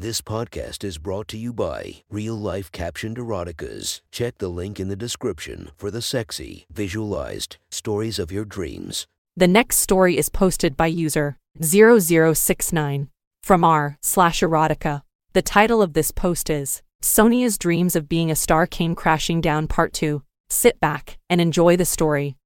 This podcast is brought to you by Real Life Captioned Eroticas. Check the link in the description for the sexy, visualized stories of your dreams. The next story is posted by user 0069 from r slash erotica. The title of this post is Sonia's Dreams of Being a Star Came Crashing Down Part 2. Sit back and enjoy the story.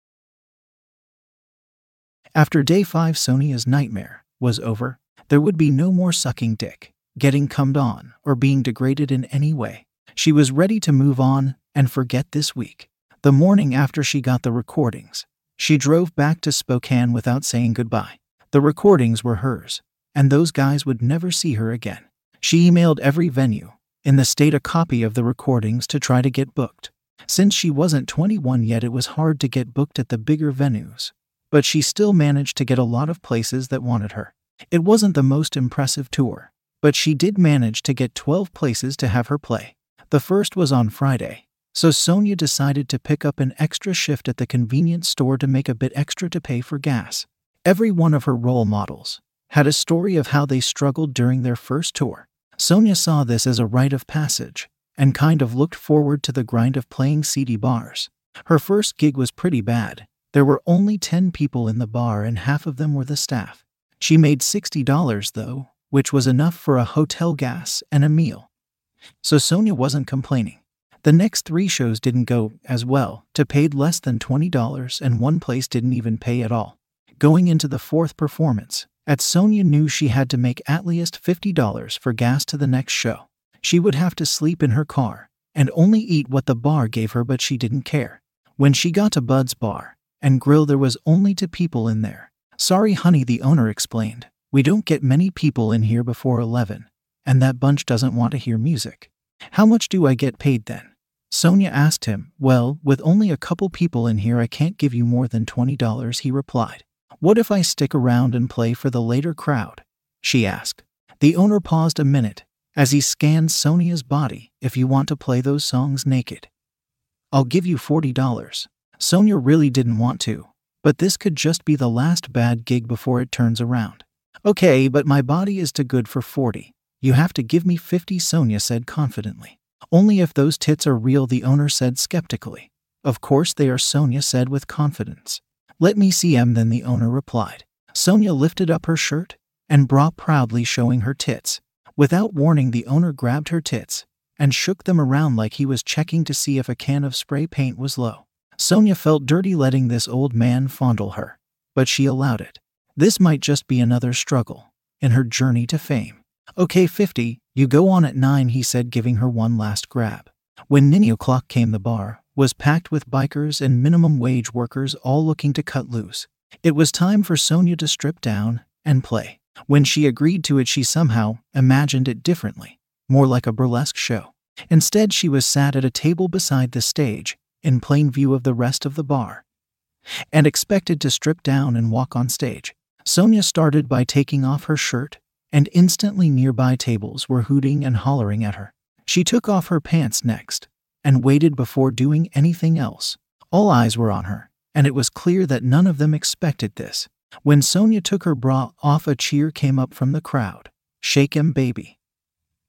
After day five, Sonia's nightmare was over. There would be no more sucking dick, getting cummed on, or being degraded in any way. She was ready to move on and forget this week. The morning after she got the recordings, she drove back to Spokane without saying goodbye. The recordings were hers, and those guys would never see her again. She emailed every venue in the state a copy of the recordings to try to get booked. Since she wasn't 21 yet, it was hard to get booked at the bigger venues, but she still managed to get a lot of places that wanted her. It wasn't the most impressive tour, but she did manage to get 12 places to have her play. The first was on Friday, so Sonia decided to pick up an extra shift at the convenience store to make a bit extra to pay for gas. Every one of her role models had a story of how they struggled during their first tour. Sonia saw this as a rite of passage and kind of looked forward to the grind of playing seedy bars. Her first gig was pretty bad. There were only 10 people in the bar and half of them were the staff. She made $60 though, which was enough for a hotel gas and a meal. So Sonia wasn't complaining. The next three shows didn't go as well, to paid less than $20 and one place didn't even pay at all. Going into the fourth performance, at Sonia knew she had to make at least $50 for gas to the next show. She would have to sleep in her car and only eat what the bar gave her, but she didn't care. When she got to Bud's bar and grill, there was only two people in there. Sorry, honey, the owner explained. We don't get many people in here before 11, and that bunch doesn't want to hear music. How much do I get paid then? Sonia asked him. Well, with only a couple people in here, I can't give you more than $20, he replied. What if I stick around and play for the later crowd? She asked. The owner paused a minute as he scanned Sonia's body. If you want to play those songs naked, I'll give you $40. Sonia really didn't want to, but this could just be the last bad gig before it turns around. Okay, but my body is too good for 40. You have to give me 50, Sonia said confidently. Only if those tits are real, the owner said skeptically. Of course they are, Sonia said with confidence. Let me see em, then the owner replied. Sonia lifted up her shirt and bra proudly showing her tits. Without warning, the owner grabbed her tits and shook them around like he was checking to see if a can of spray paint was low. Sonia felt dirty letting this old man fondle her, but she allowed it. This might just be another struggle in her journey to fame. Okay, 50, you go on at 9, he said, giving her one last grab. When Ninny o'clock came, the bar was packed with bikers and minimum wage workers all looking to cut loose. It was time for Sonia to strip down and play. When she agreed to it, she somehow imagined it differently, more like a burlesque show. Instead, she was sat at a table beside the stage, in plain view of the rest of the bar, and expected to strip down and walk on stage. Sonia started by taking off her shirt, and instantly nearby tables were hooting and hollering at her. She took off her pants next, and waited before doing anything else. All eyes were on her, and it was clear that none of them expected this. When Sonia took her bra off, a cheer came up from the crowd. Shake 'em, baby.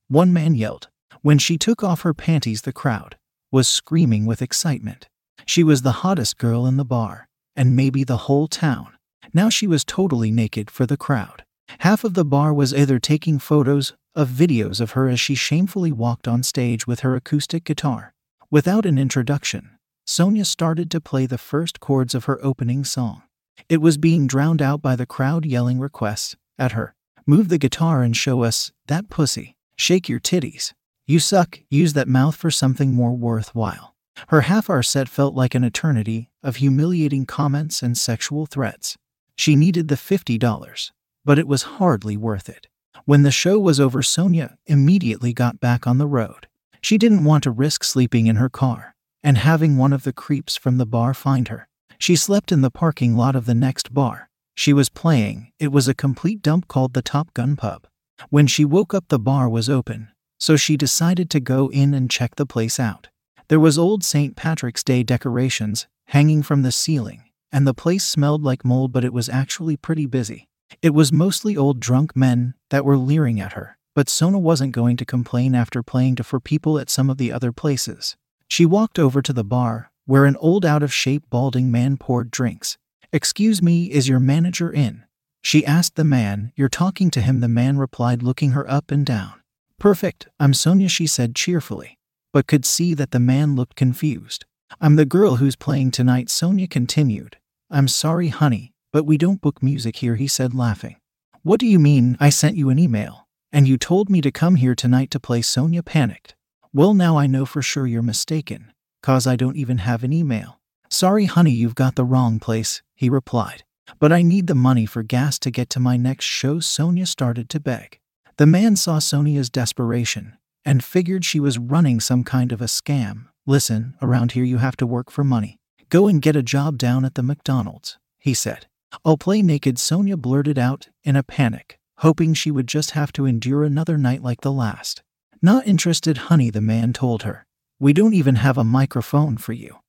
One man yelled. When she took off her panties, the crowd was screaming with excitement. She was the hottest girl in the bar, and maybe the whole town. Now she was totally naked for the crowd. Half of the bar was either taking photos of videos of her as she shamefully walked on stage with her acoustic guitar. Without an introduction, Sonia started to play the first chords of her opening song. It was being drowned out by the crowd yelling requests at her. Move the guitar and show us that pussy. Shake your titties. You suck. Use that mouth for something more worthwhile. Her half hour set felt like an eternity of humiliating comments and sexual threats. She needed the $50, but it was hardly worth it. When the show was over, Sonia immediately got back on the road. She didn't want to risk sleeping in her car and having one of the creeps from the bar find her. She slept in the parking lot of the next bar. She was playing, it was a complete dump called the Top Gun Pub. When she woke up, the bar was open, so she decided to go in and check the place out. There was old St. Patrick's Day decorations hanging from the ceiling, and the place smelled like mold, but it was actually pretty busy. It was mostly old drunk men that were leering at her. but Sonia wasn't going to complain after playing to for people at some of the other places. She walked over to the bar, where an old out of shape balding man poured drinks. Excuse me, is your manager in? She asked the man. You're talking to him, the man replied, looking her up and down. Perfect, I'm Sonia, she said cheerfully, but could see that the man looked confused. I'm the girl who's playing tonight, Sonia continued. I'm sorry, honey, but we don't book music here, he said, laughing. What do you mean? I sent you an email, and you told me to come here tonight to play, Sonia panicked. Well, now I know for sure you're mistaken, cause I don't even have an email. Sorry, honey, you've got the wrong place, he replied. But I need the money for gas to get to my next show, Sonia started to beg. The man saw Sonia's desperation and figured she was running some kind of a scam. Listen, around here you have to work for money. Go and get a job down at the McDonald's, he said. I'll play naked, Sonia blurted out in a panic, hoping she would just have to endure another night like the last. Not interested, honey, the man told her. We don't even have a microphone for you.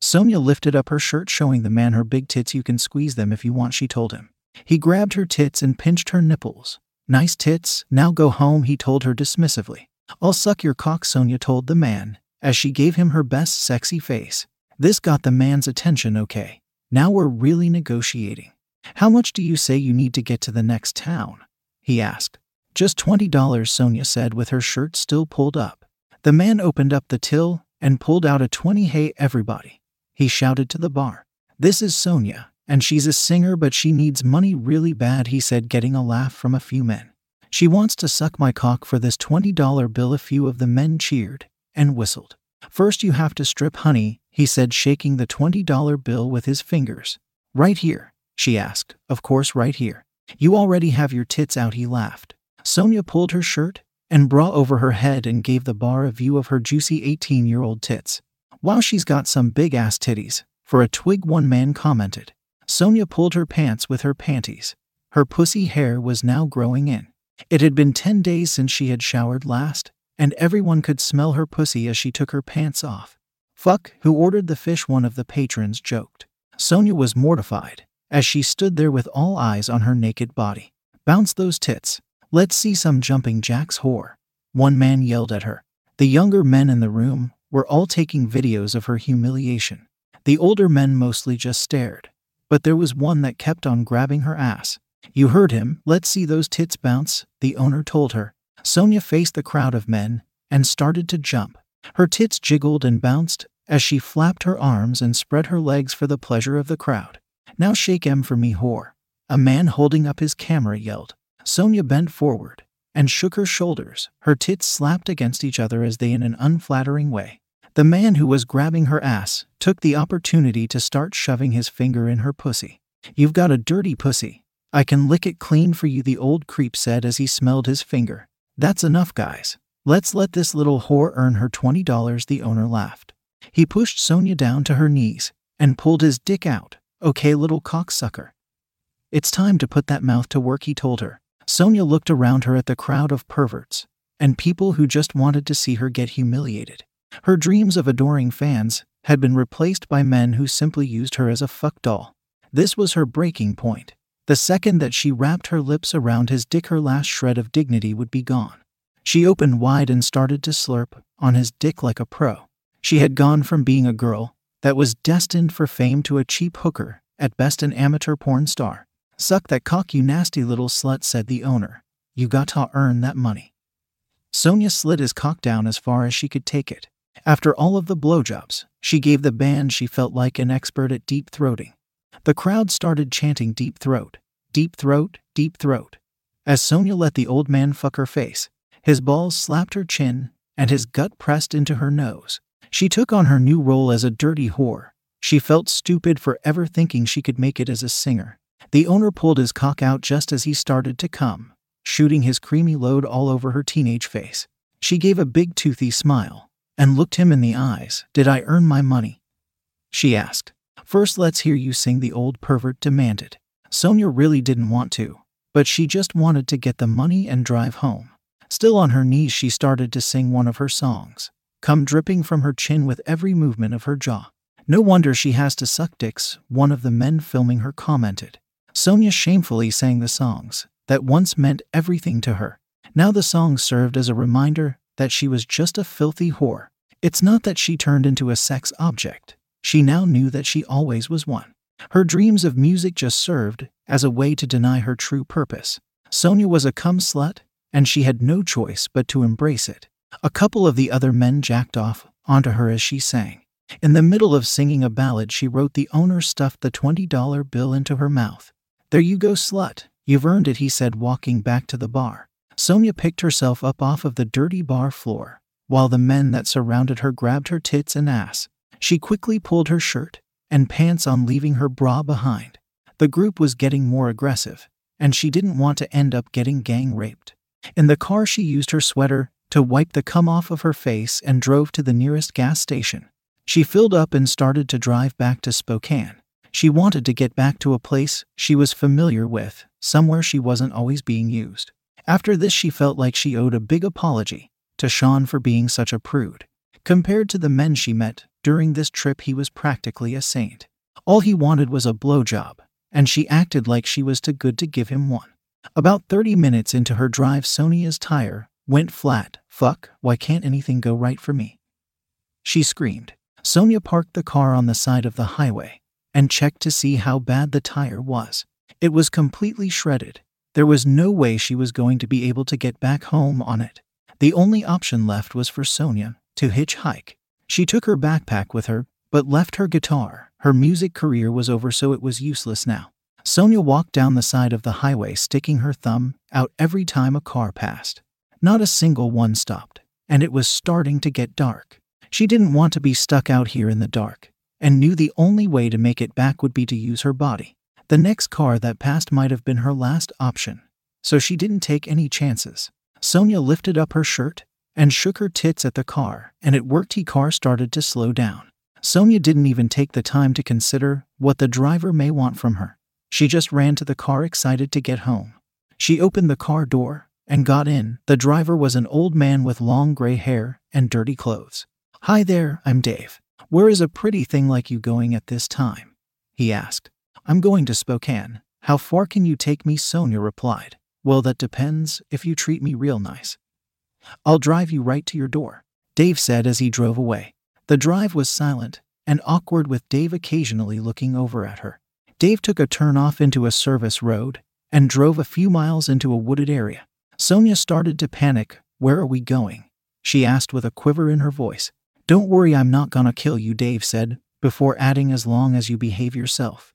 Sonia lifted up her shirt, showing the man her big tits. You can squeeze them if you want, she told him. He grabbed her tits and pinched her nipples. Nice tits, now go home, he told her dismissively. I'll suck your cock, Sonia told the man, as she gave him her best sexy face. This got the man's attention, okay. Now we're really negotiating. How much do you say you need to get to the next town? He asked. Just $20, Sonia said with her shirt still pulled up. The man opened up the till and pulled out a 20. Hey, everybody he shouted to the bar. This is Sonia, and she's a singer, but she needs money really bad, he said, getting a laugh from a few men. She wants to suck my cock for this $20 bill. A few of the men cheered and whistled. First, you have to strip, honey, he said, shaking the $20 bill with his fingers. Right here, she asked. Of course, right here. You already have your tits out, he laughed. Sonia pulled her shirt and bra over her head and gave the bar a view of her juicy 18 year old tits. Wow, she's got some big ass titties, for a twig, one man commented. Sonia pulled her pants with her panties. Her pussy hair was now growing in. It had been 10 days since she had showered last, and everyone could smell her pussy as she took her pants off. Fuck, who ordered the fish? One of the patrons joked. Sonia was mortified as she stood there with all eyes on her naked body. Bounce those tits. Let's see some jumping jacks whore. One man yelled at her. The younger men in the room were all taking videos of her humiliation. The older men mostly just stared, but there was one that kept on grabbing her ass. You heard him, let's see those tits bounce, the owner told her. Sonia faced the crowd of men and started to jump. Her tits jiggled and bounced as she flapped her arms and spread her legs for the pleasure of the crowd. Now shake em for me, whore. A man holding up his camera yelled. Sonia bent forward and shook her shoulders. Her tits slapped against each other as they in an unflattering way. The man who was grabbing her ass took the opportunity to start shoving his finger in her pussy. You've got a dirty pussy. I can lick it clean for you, the old creep said as he smelled his finger. That's enough, guys. Let's let this little whore earn her $20, the owner laughed. He pushed Sonia down to her knees and pulled his dick out. Okay, little cocksucker. It's time to put that mouth to work, he told her. Sonia looked around her at the crowd of perverts and people who just wanted to see her get humiliated. Her dreams of adoring fans had been replaced by men who simply used her as a fuck doll. This was her breaking point. The second that she wrapped her lips around his dick, her last shred of dignity would be gone. She opened wide and started to slurp on his dick like a pro. She had gone from being a girl that was destined for fame to a cheap hooker, at best an amateur porn star. Suck that cock, you nasty little slut, said the owner. You got to earn that money. Sonia slid his cock down as far as she could take it. After all of the blowjobs, she gave the band she felt like an expert at deep throating. The crowd started chanting deep throat, deep throat, deep throat. As Sonia let the old man fuck her face, his balls slapped her chin and his gut pressed into her nose. She took on her new role as a dirty whore. She felt stupid for ever thinking she could make it as a singer. The owner pulled his cock out just as he started to come, shooting his creamy load all over her teenage face. She gave a big toothy smile and looked him in the eyes. Did I earn my money? She asked. First, let's hear you sing, the old pervert demanded. Sonia really didn't want to, but she just wanted to get the money and drive home. Still on her knees, she started to sing one of her songs, come dripping from her chin with every movement of her jaw. No wonder she has to suck dicks, one of the men filming her commented. Sonia shamefully sang the songs that once meant everything to her. Now the song served as a reminder that she was just a filthy whore. It's not that she turned into a sex object. She now knew that she always was one. Her dreams of music just served as a way to deny her true purpose. Sonia was a cum slut, and she had no choice but to embrace it. A couple of the other men jacked off onto her as she sang. In the middle of singing a ballad, she wrote the owner stuffed the $20 bill into her mouth. There you go, slut. You've earned it, he said, walking back to the bar. Sonia picked herself up off of the dirty bar floor, while the men that surrounded her grabbed her tits and ass. She quickly pulled her shirt and pants on, leaving her bra behind. The group was getting more aggressive, and she didn't want to end up getting gang raped. In the car, she used her sweater to wipe the cum off of her face and drove to the nearest gas station. She filled up and started to drive back to Spokane. She wanted to get back to a place she was familiar with, somewhere she wasn't always being used. After this, she felt like she owed a big apology to Sean for being such a prude. Compared to the men she met during this trip, he was practically a saint. All he wanted was a blowjob, and she acted like she was too good to give him one. About 30 minutes into her drive, Sonia's tire went flat. Fuck, why can't anything go right for me? She screamed. Sonia parked the car on the side of the highway and checked to see how bad the tire was. It was completely shredded. There was no way she was going to be able to get back home on it. The only option left was for Sonia to hitchhike. She took her backpack with her, but left her guitar. Her music career was over, so it was useless now. Sonia walked down the side of the highway, sticking her thumb out every time a car passed. Not a single one stopped, and it was starting to get dark. She didn't want to be stuck out here in the dark, and knew the only way to make it back would be to use her body. The next car that passed might have been her last option, so she didn't take any chances. Sonia lifted up her shirt and shook her tits at the car, and it worked. The car started to slow down. Sonia didn't even take the time to consider what the driver may want from her. She just ran to the car excited to get home. She opened the car door and got in. The driver was an old man with long gray hair and dirty clothes. Hi there, I'm Dave. Where is a pretty thing like you going at this time? He asked. I'm going to Spokane. How far can you take me? Sonia replied. Well, that depends if you treat me real nice. I'll drive you right to your door, Dave said as he drove away. The drive was silent and awkward, with Dave occasionally looking over at her. Dave took a turn off into a service road and drove a few miles into a wooded area. Sonia started to panic. Where are we going? She asked with a quiver in her voice. Don't worry, I'm not gonna kill you, Dave said, before adding, as long as you behave yourself.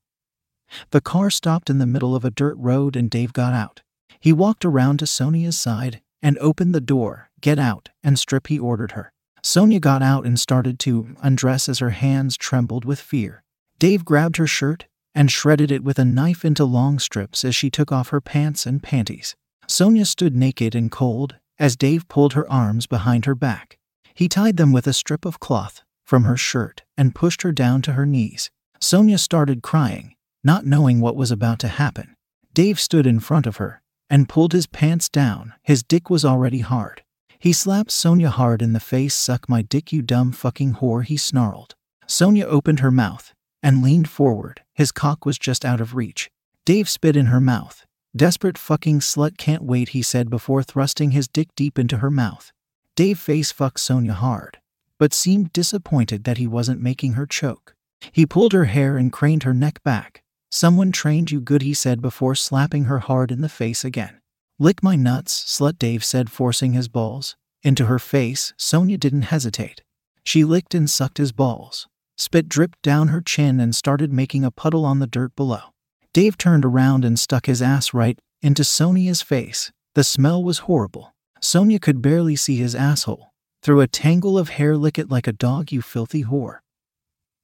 The car stopped in the middle of a dirt road and Dave got out. He walked around to Sonia's side and opened the door. Get out and strip, he ordered her. Sonia got out and started to undress as her hands trembled with fear. Dave grabbed her shirt and shredded it with a knife into long strips as she took off her pants and panties. Sonia stood naked and cold as Dave pulled her arms behind her back. He tied them with a strip of cloth from her shirt and pushed her down to her knees. Sonia started crying not knowing what was about to happen. Dave stood in front of her and pulled his pants down. His dick was already hard. He slapped Sonia hard in the face. Suck my dick, you dumb fucking whore, he snarled. Sonia opened her mouth and leaned forward. His cock was just out of reach. Dave spit in her mouth. Desperate fucking slut can't wait, he said before thrusting his dick deep into her mouth. Dave face fucked Sonia hard, but seemed disappointed that he wasn't making her choke. He pulled her hair and craned her neck back. Someone trained you good, he said before slapping her hard in the face again. Lick my nuts, slut, Dave said, forcing his balls into her face. Sonia didn't hesitate. She licked and sucked his balls. Spit dripped down her chin and started making a puddle on the dirt below. Dave turned around and stuck his ass right into Sonia's face. The smell was horrible. Sonia could barely see his asshole. Through a tangle of hair, lick it like a dog, you filthy whore.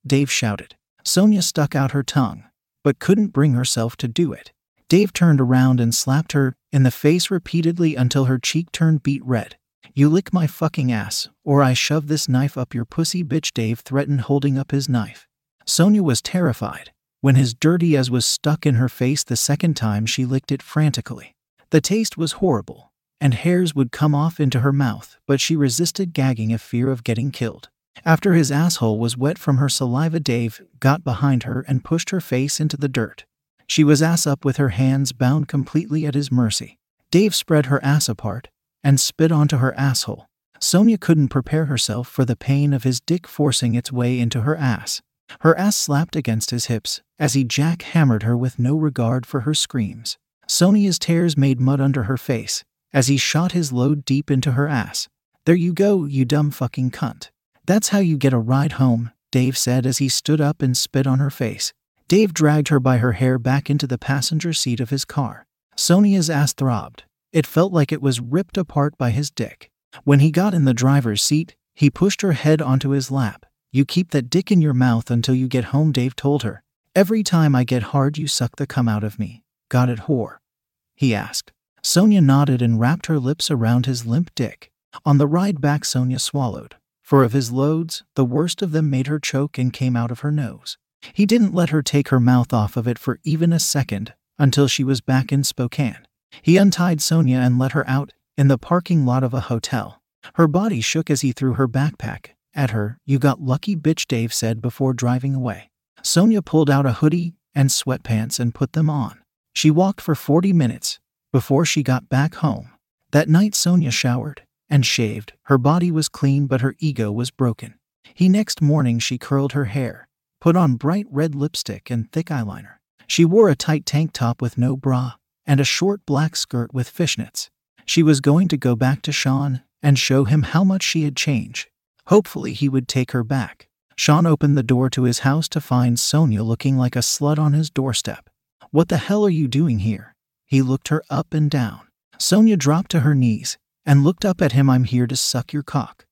Dave shouted. Sonia stuck out her tongue but couldn't bring herself to do it. Dave turned around and slapped her in the face repeatedly until her cheek turned beet red. You lick my fucking ass, or I shove this knife up your pussy, bitch, Dave threatened, holding up his knife. Sonia was terrified when his dirty as was stuck in her face the second time she licked it frantically. The taste was horrible, and hairs would come off into her mouth, but she resisted gagging if fear of getting killed. After his asshole was wet from her saliva, Dave got behind her and pushed her face into the dirt. She was ass up with her hands bound completely at his mercy. Dave spread her ass apart and spit onto her asshole. Sonia couldn't prepare herself for the pain of his dick forcing its way into her ass. Her ass slapped against his hips as he jackhammered her with no regard for her screams. Sonia's tears made mud under her face as he shot his load deep into her ass. There you go, you dumb fucking cunt. That's how you get a ride home, Dave said as he stood up and spit on her face. Dave dragged her by her hair back into the passenger seat of his car. Sonia's ass throbbed. It felt like it was ripped apart by his dick. When he got in the driver's seat, he pushed her head onto his lap. You keep that dick in your mouth until you get home, Dave told her. Every time I get hard, you suck the cum out of me. Got it, whore? He asked. Sonia nodded and wrapped her lips around his limp dick. On the ride back, Sonia swallowed. For of his loads, the worst of them made her choke and came out of her nose. He didn't let her take her mouth off of it for even a second until she was back in Spokane. He untied Sonia and let her out in the parking lot of a hotel. Her body shook as he threw her backpack at her. You got lucky, bitch, Dave said before driving away. Sonia pulled out a hoodie and sweatpants and put them on. She walked for 40 minutes before she got back home. That night, Sonia showered and shaved. Her body was clean, but her ego was broken. He next morning, she curled her hair, put on bright red lipstick and thick eyeliner. She wore a tight tank top with no bra and a short black skirt with fishnets. She was going to go back to Sean and show him how much she had changed. Hopefully, he would take her back. Sean opened the door to his house to find Sonia looking like a slut on his doorstep. What the hell are you doing here? He looked her up and down. Sonia dropped to her knees and looked up at him. I'm here to suck your cock.